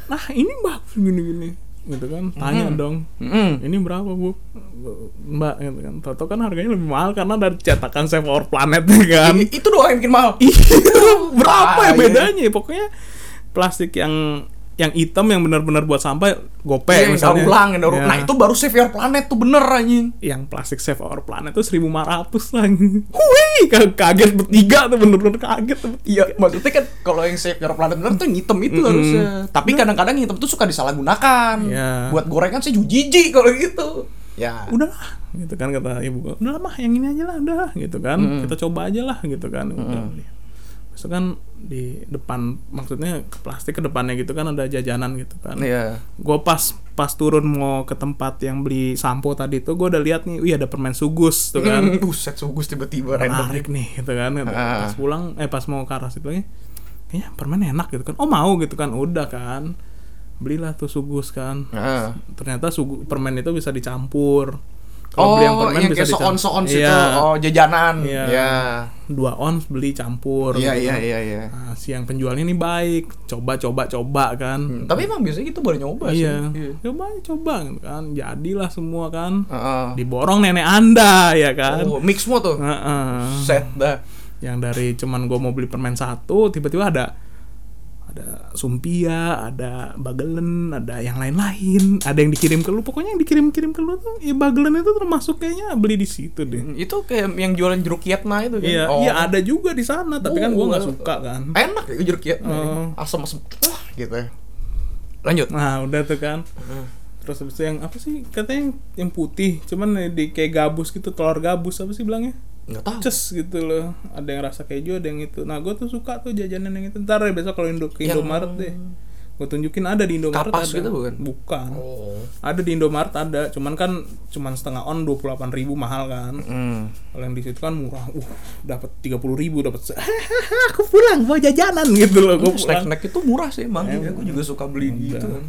A: Nah ini bagus gini-gini gitu kan? Tanya
B: Mhm.
A: dong.
B: Mm.
A: ini berapa bu? Mbak gitu kan? Toto kan harganya lebih mahal karena dari cetakan save our planet ya kan?
B: I- itu doang yang bikin mahal.
A: Berapa ya
B: Ah, iya.
A: bedanya? Pokoknya plastik yang yang hitam yang benar-benar buat sampah gope
B: Iya, yang daur
A: misalnya
B: ulang, yang daur
A: Ya.
B: Nah itu baru save your planet tuh bener anjing
A: yang plastik save our planet tuh 1500 lah ka- kaget bertiga tuh bener-bener kaget tuh.
B: Iya, maksudnya kan kalau yang save your planet bener tuh yang hitam itu
A: Mm-mm.
B: harusnya. Tapi kadang-kadang hitam tuh suka disalahgunakan.
A: Iya.
B: Buat gorengan saya jijik kalau gitu. Ya.
A: udahlah gitu kan kata ibu udah mah yang ini aja lah udah gitu kan
B: Mm-mm.
A: kita coba aja lah gitu kan udah
B: Mm-mm.
A: beli. Terus kan di depan maksudnya ke plastik ke depannya gitu kan ada jajanan gitu kan.
B: Iya.
A: gue pas pas turun mau ke tempat yang beli sampo tadi tuh gue udah lihat nih wih ada permen sugus tuh kan.
B: Buset sugus tiba-tiba
A: menarik nih gitu kan.
B: Ah.
A: pas pulang eh pas mau ke arah situ lagi kayaknya permen enak gitu kan. Oh mau gitu kan. Udah kan. Belilah tuh sugus kan.
B: Ah.
A: ternyata sugu permen itu bisa dicampur
B: Oh,
A: beli yang permen
B: yang
A: bisa
B: kayak situ.
A: iya,
B: Oh, jajanan.
A: Iya.
B: Iya.
A: dua ons beli campur
B: Iya,
A: gitu.
B: iya, iya, iya.
A: Nah, si yang penjualnya ini baik coba coba coba kan
B: Hmm, Tapi emang biasanya gitu baru nyoba sih.
A: iya coba coba gitu kan jadilah semua kan
B: Heeh.
A: diborong nenek anda ya kan
B: Oh, mix semua tuh.
A: Heeh.
B: Set dah.
A: yang dari cuman gue mau beli permen satu tiba-tiba ada ada sumpia ada bagelen ada yang lain-lain ada yang dikirim ke lu pokoknya yang dikirim-kirim ke lu tuh ya bagelen itu termasuk kayaknya beli di situ deh
B: Hmm, Itu kayak yang jualan jeruk kietna itu kan.
A: iya
B: Oh.
A: iya ada juga di sana tapi kan gue nggak
B: Oh.
A: suka kan
B: Enak ya jeruk kietna.
A: Oh.
B: Asam-asam. Wah, gitu ya. Lanjut.
A: nah udah tuh kan terus habis itu yang apa sih katanya yang, yang putih cuman di kayak gabus gitu telur gabus apa sih bilangnya
B: Enggak tahu.
A: ces gitu loh ada yang rasa keju ada yang itu nah gue tuh suka tuh jajanan yang itu ntar deh besok kalau Indo ke
B: Yang-
A: Indomaret deh gue tunjukin ada di Indomaret
B: Kapas
A: ada
B: gitu bukan?
A: bukan
B: Oh.
A: ada di Indomaret ada cuman kan cuman setengah on dua puluh ribu mahal kan
B: Hmm.
A: kalau yang di situ kan murah uh dapat tiga puluh ribu dapat aku pulang mau jajanan gitu loh gue pulang
B: Snack-snack itu murah sih emang. Ya, aku juga suka beli gitu kan.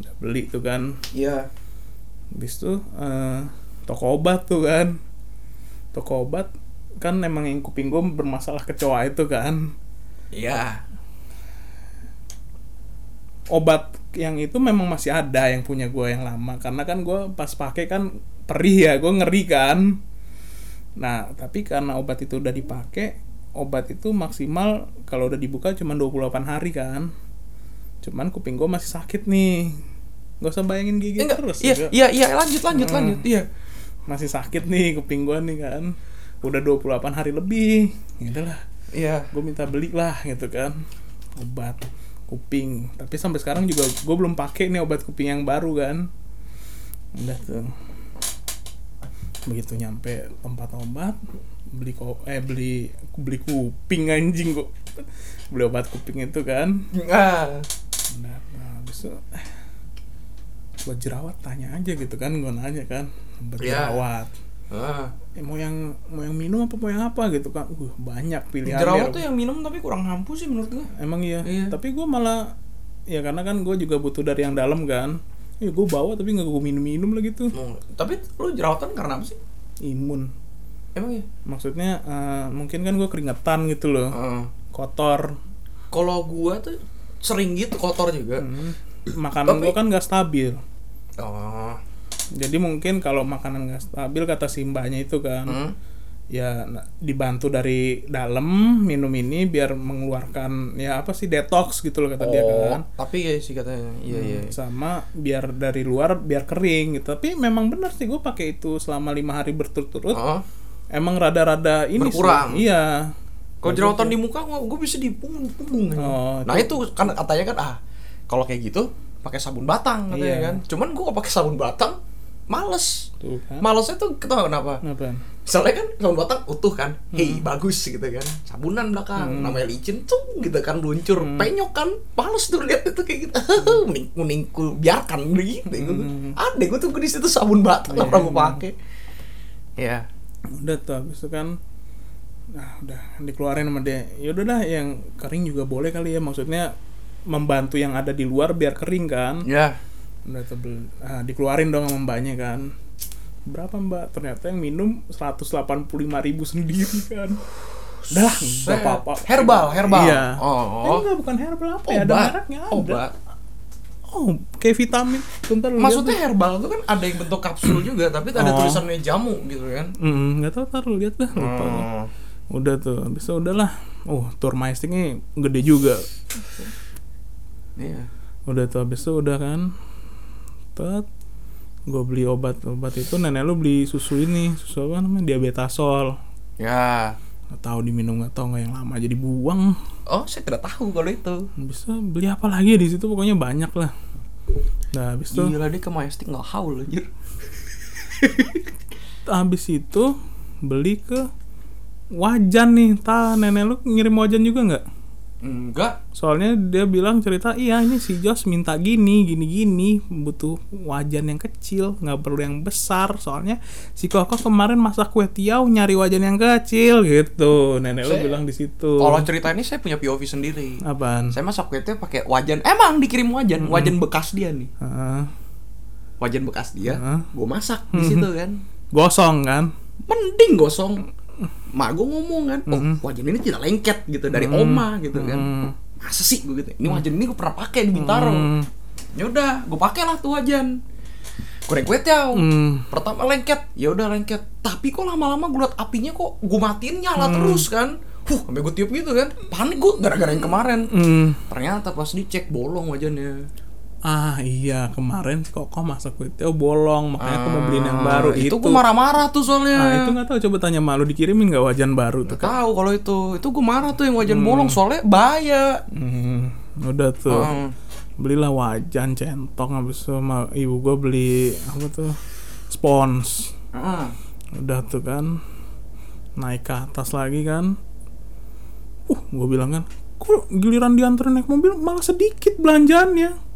A: Udah beli tuh kan
B: Iya.
A: habis itu eh, toko obat tuh kan toko obat kan emang yang kuping gue bermasalah kecoa itu kan
B: Iya.
A: obat yang itu memang masih ada yang punya gue yang lama karena kan gue pas pakai kan perih ya gue ngeri kan nah tapi karena obat itu udah dipakai obat itu maksimal kalau udah dibuka cuma 28 hari kan cuman kuping gue masih sakit nih gak usah bayangin gigi
B: Enggak,
A: terus
B: iya, iya, iya, lanjut, lanjut,
A: Hmm.
B: lanjut, iya.
A: Masih sakit nih kuping gue nih kan. Udah 28 hari lebih. Gitu lah
B: Iya.
A: gue minta beli lah gitu kan. Obat kuping. Tapi sampai sekarang juga gue belum pakai nih obat kuping yang baru kan. Udah tuh. Begitu nyampe tempat obat beli ko eh beli beli kuping anjing kok. Beli obat kuping itu kan.
B: Ah.
A: udah nah, habis itu eh, buat jerawat tanya aja gitu kan gue nanya kan buat
B: Iya.
A: jerawat
B: Ah.
A: Eh, mau yang mau yang minum apa mau yang apa gitu kan uh banyak pilihan
B: Jerawat tuh yang minum tapi kurang mampu sih menurut gua.
A: Emang iya.
B: Iya.
A: Tapi gue malah ya karena kan gue juga butuh dari yang dalam kan. Ya gue bawa tapi nggak gue minum-minum lah gitu.
B: Oh, tapi lu jerawatan karena apa sih?
A: Imun.
B: Emang ya?
A: Maksudnya eh, mungkin kan gue keringetan gitu loh.
B: Ah.
A: Kotor.
B: Kalau gua tuh sering gitu kotor juga.
A: Hmm. Makanan
B: Tapi-
A: gue kan gak stabil.
B: Oh.
A: Jadi mungkin kalau makanan gak stabil kata simbahnya itu kan.
B: Hmm.
A: Ya dibantu dari dalam minum ini biar mengeluarkan ya apa sih detox gitu loh kata dia
B: Oh,
A: kan.
B: tapi ya sih katanya. Iya, iya.
A: Hmm, sama biar dari luar biar kering gitu tapi memang benar sih gue pakai itu selama lima hari berturut-turut
B: Oh.
A: emang rada-rada ini sih.
B: Berkurang.
A: iya
B: Kalau jerawatan di muka gue bisa di punggung punggung.
A: Oh,
B: nah itu kan katanya kan ah kalau kayak gitu pakai sabun batang katanya
A: Iya.
B: kan. Cuman gue pakai sabun batang males.
A: Tuh kan.
B: Malesnya tuh tau kenapa?
A: Kenapa?
B: Soalnya kan sabun batang utuh kan,
A: Hmm.
B: hei bagus gitu kan. Sabunan belakang, namanya licin tuh gitu kan luncur,
A: Hmm.
B: penyok kan, males tuh lihat itu kayak gitu. Mending, mending ku biarkan begitu.
A: Hmm.
B: Ada gue tuh di situ sabun batang nggak pernah gue pakai. Ya,
A: Udah tuh habis itu kan nah udah dikeluarin sama dia. Ya udah dah yang kering juga boleh kali ya maksudnya membantu yang ada di luar biar kering kan.
B: ya.
A: Udah tuh bel- ah, dikeluarin dong sama mbaknya kan. Berapa mbak? Ternyata yang minum 185.000 ribu sendiri kan. Udah lah, nggak apa-apa.
B: Herbal, herbal.
A: Iya.
B: Oh.
A: Eh, enggak, bukan herbal apa ya? Ada mereknya ada.
B: Obat.
A: Oh, kayak vitamin. Bentar
B: Maksudnya herbal itu kan ada yang bentuk kapsul juga, tapi ada
A: Oh.
B: tulisannya jamu gitu kan.
A: deh. Hmm, nggak tahu tar lu lihat dah lupa.
B: Oh.
A: Udah tuh, habis itu udahlah. Oh, tour maestiknya gede juga.
B: Iya.
A: Udah tuh habis itu udah kan. Tet. Gue beli obat obat itu nenek lu beli susu ini susu apa namanya diabetasol
B: Ya.
A: nggak tahu diminum nggak tahu nggak yang lama jadi buang
B: Oh, saya tidak tahu kalau itu.
A: bisa beli apa lagi di situ pokoknya banyak lah nah habis itu
B: Gila dia ke Majestic nggak haul anjir.
A: habis itu beli ke wajan nih ta nenek lu ngirim wajan juga nggak
B: Enggak.
A: soalnya dia bilang cerita iya ini si Jos minta gini gini gini butuh wajan yang kecil nggak perlu yang besar soalnya si Koko kemarin masak kue tiaw nyari wajan yang kecil gitu nenek lu
B: Saya-
A: bilang di situ
B: Kalau cerita ini saya punya POV sendiri.
A: apaan
B: Saya masak kue teh pakai wajan. Emang dikirim wajan, wajan bekas dia nih.
A: Heeh.
B: Wajan bekas dia.
A: Heeh.
B: Gue masak di situ kan.
A: gosong kan
B: Mending gosong. Mak gue ngomong kan, oh wajan ini tidak lengket gitu dari oma gitu kan.
A: Mm.
B: Masa sih gue gitu. Ini wajan ini gue pernah pakai di Bintaro.
A: Hmm.
B: Ya udah, gue pakai lah tuh wajan. Goreng kue tiaw.
A: Hmm.
B: Pertama lengket, ya udah lengket. Tapi kok lama-lama gue liat apinya kok gue matiin nyala terus kan. Huh, sampai gue tiup gitu kan. Panik gue gara-gara yang kemarin.
A: Hmm.
B: Ternyata pas dicek bolong wajannya.
A: Ah iya kemarin si Koko masak kue tiaw bolong makanya aku mau beliin yang baru
B: Ah, itu,
A: itu.
B: gue marah-marah tuh soalnya.
A: Ah itu nggak tahu coba tanya malu dikirimin nggak wajan baru tuh.
B: Nggak tahu kalau itu. Itu gue marah tuh yang wajan bolong soalnya bahaya.
A: Hmm, udah tuh.
B: Hmm.
A: Belilah wajan centong habis itu sama ibu gua beli apa tuh spons.
B: Ah.
A: Udah tuh kan naik ke atas lagi kan. Uh, gue bilang kan, kok giliran dianterin naik mobil malah sedikit belanjaannya.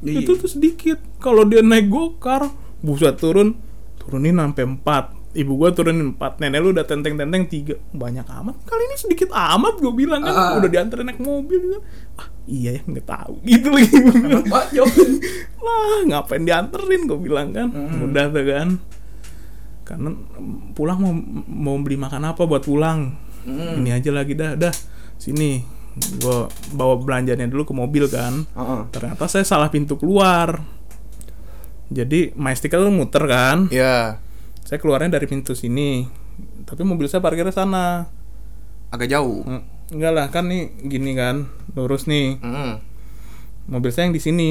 B: Iya.
A: Itu tuh sedikit. Kalau dia naik gokar, buset turun, turunin sampai 4 Ibu gua turunin 4 Nenek lu udah tenteng-tenteng 3 Banyak amat Kali ini sedikit amat gue bilang kan
B: Ah.
A: Udah dianterin naik mobil gitu. Ah iya ya nggak tahu Gitu lagi gua
B: Jok.
A: Lah ngapain dianterin gue bilang kan Udah tuh kan Karena pulang mau mau beli makan apa buat pulang
B: Hmm.
A: Ini aja lagi dah Dah sini Gue bawa belanjanya dulu ke mobil kan
B: Heeh.
A: ternyata saya salah pintu keluar jadi Majestic tuh muter kan
B: Ya,
A: saya keluarnya dari pintu sini tapi mobil saya parkirnya sana
B: agak jauh.
A: Enggak lah kan nih gini kan lurus nih
B: Mm.
A: mobil saya yang di sini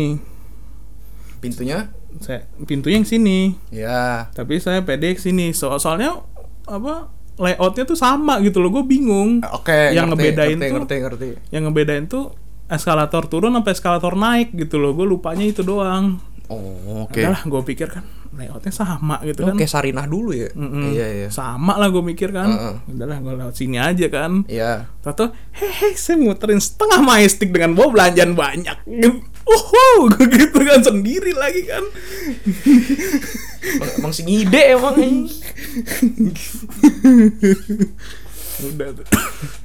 B: Pintunya?
A: saya pintunya yang sini
B: Ya.
A: tapi saya pede ke sini so soalnya apa layoutnya tuh sama gitu loh gue bingung
B: Oke,
A: yang
B: ngerti,
A: ngebedain
B: ngerti,
A: tuh
B: ngerti, ngerti.
A: yang ngebedain tuh eskalator turun sampai eskalator naik gitu loh gue lupanya itu doang
B: Oh, oke.
A: Lah gue pikir kan layoutnya sama gitu kan
B: Oke, Sarinah dulu ya.
A: Mm-mm.
B: Iya, iya.
A: sama lah gue mikir kan
B: Heeh.
A: udahlah gue lewat sini aja kan
B: Iya.
A: Tato, hehe, saya muterin setengah majestic dengan bawa belanjaan banyak. Uhu, gue gitu kan sendiri lagi kan.
B: Emang, emang si ngide emang ini.
A: Udah tuh.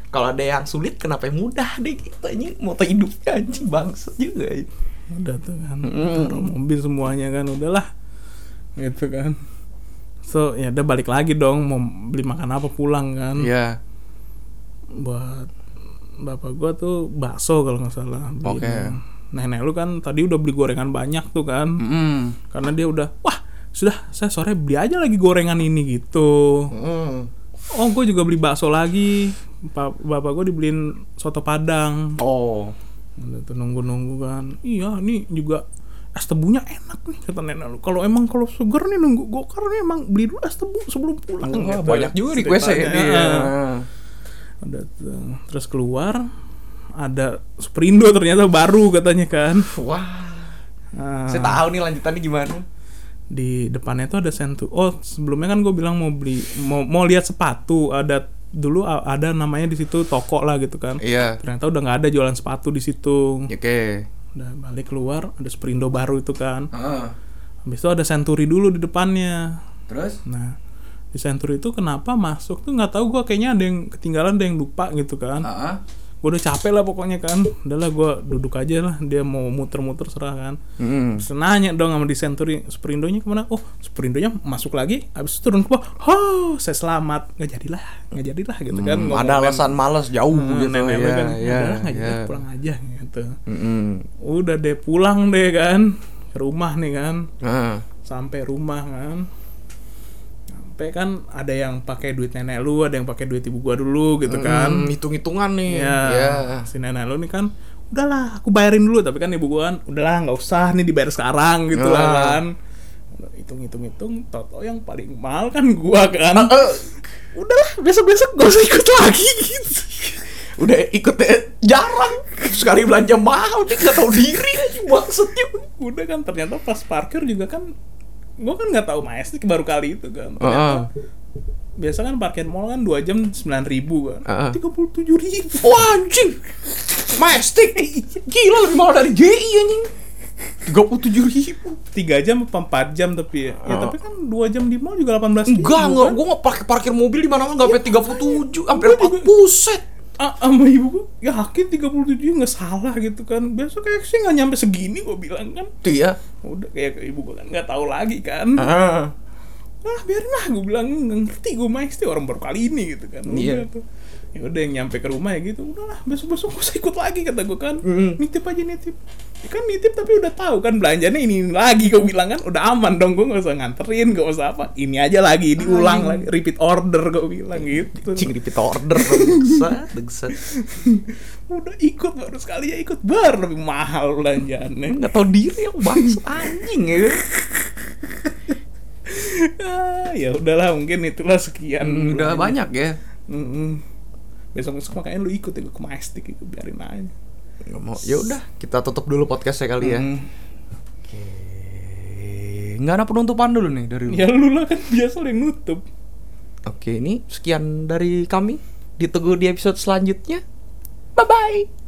B: Kalau ada yang sulit kenapa yang mudah deh kita ini moto hidupnya anjing bangsa juga. ya.
A: Udah tuh kan. Taruh mobil semuanya kan, udahlah. Gitu kan. So, ya udah balik lagi dong mau beli makan apa pulang kan.
B: Iya.
A: Buat bapak gua tuh bakso kalau nggak salah.
B: Oke.
A: Nenek lu kan tadi udah beli gorengan banyak tuh kan.
B: Mm.
A: Karena dia udah, wah sudah saya sore beli aja lagi gorengan ini gitu.
B: Mm.
A: Oh, gue juga beli bakso lagi. Pa- Bapak gue dibeliin soto padang.
B: Oh.
A: Udah tuh nunggu-nunggu kan. Iya, nih juga es tebunya enak nih kata nenek lu. Kalau emang kalau sugar nih nunggu gokar nih emang beli dulu es tebu sebelum pulang.
B: Wah,
A: gitu.
B: banyak juga request ya.
A: Ah. ada tuh. terus keluar ada Superindo ternyata baru katanya kan
B: Wah.
A: Nah,
B: Saya tahu nih lanjutannya gimana.
A: di depannya itu ada sentu oh sebelumnya kan gue bilang mau beli mau mau lihat sepatu ada dulu ada namanya di situ toko lah gitu kan
B: Iya.
A: ternyata udah nggak ada jualan sepatu di situ
B: Oke.
A: udah balik keluar ada Superindo baru itu kan
B: Heeh.
A: habis itu ada Century dulu di depannya
B: Terus?
A: nah di Century itu kenapa masuk tuh nggak tahu gue kayaknya ada yang ketinggalan ada yang lupa gitu kan
B: Heeh.
A: Gue udah capek lah pokoknya kan. Udahlah gue duduk aja lah. Dia mau muter-muter serah kan.
B: Hmm.
A: Terus nanya dong sama di Century Superindonya ke mana? Oh Superindonya masuk lagi habis itu turun ke bawah. Oh saya selamat. Nggak jadilah nggak jadilah gitu kan. Ngomong
B: ada alasan males jauh
A: Hmm,
B: gitu
A: nenek
B: ya.
A: kan.
B: Ya,
A: udahlah nggak jadi
B: ya.
A: pulang aja gitu.
B: Mm-mm.
A: udah deh pulang deh kan. Ke rumah nih kan.
B: Heeh.
A: sampai rumah kan sampai kan ada yang pakai duit nenek lu ada yang pakai duit ibu gua dulu gitu kan.
B: Hmm, hitung-hitungan nih.
A: ya
B: Ya.
A: si nenek lu nih kan udahlah aku bayarin dulu. Tapi kan ibu gua kan udahlah nggak usah nih dibayar sekarang gitu lah
B: Ah.
A: kan. Hitung hitung hitung toto yang paling mahal kan gua kan.
B: Eh,
A: udahlah besok besok gak usah ikut lagi. Gitu
B: udah ikut eh, jarang. Sekali belanja mahal dia nggak tahu diri maksudnya.
A: Udah kan ternyata pas parkir juga kan gua kan nggak tahu maestik baru kali itu kan. Ternyata biasa kan parkir mall kan dua jam sembilan ribu kan. Tiga puluh tujuh ribu.
B: Wah anjing. Majestic Gila lebih mahal dari JI anjing. 37 ribu.
A: Tiga jam apa empat jam tapi ya, ya
B: Oh.
A: tapi kan dua jam di mall juga delapan belas
B: Enggak, enggak, gue nggak parkir parkir mobil di mana mana nggak sampai 37, hampir 40 buset.
A: Ah, sama ibu gue yakin 37 nggak salah gitu kan biasa kayak sih nggak nyampe segini gue bilang kan
B: Iya.
A: udah kayak ke ibu gue kan nggak tahu lagi kan
B: Ah.
A: ah biarin lah gue bilang nggak ngerti gue main orang baru kali ini gitu kan udah
B: Iya.
A: tuh ya udah yang nyampe ke rumah ya gitu udahlah besok besok gue ikut lagi kata gue kan
B: Mm.
A: nitip aja nitip ya kan nitip tapi udah tahu kan belanjanya ini, ini lagi. Gue bilang kan udah aman dong gue nggak usah nganterin gak usah apa. Ini aja lagi diulang lagi repeat order gue bilang gitu.
B: Cing repeat order Degset, degset.
A: udah ikut baru sekali ya ikut. Bar lebih mahal belanjaannya.
B: Nggak tahu diri yang bangsa anjing ya.
A: ah, ya udahlah mungkin itulah sekian
B: Hmm, Udah banyak ya.
A: besok besok makanya lu ikut ya ke Majestic itu biarin aja
B: Nggak mau. Ya udah, kita tutup dulu podcastnya kali ya.
A: Hmm.
B: Oke. Nggak ada penutupan dulu nih dari lu.
A: ya lu lah kan biasa yang nutup
B: Oke, ini sekian dari kami. Ditunggu di episode selanjutnya. Bye bye.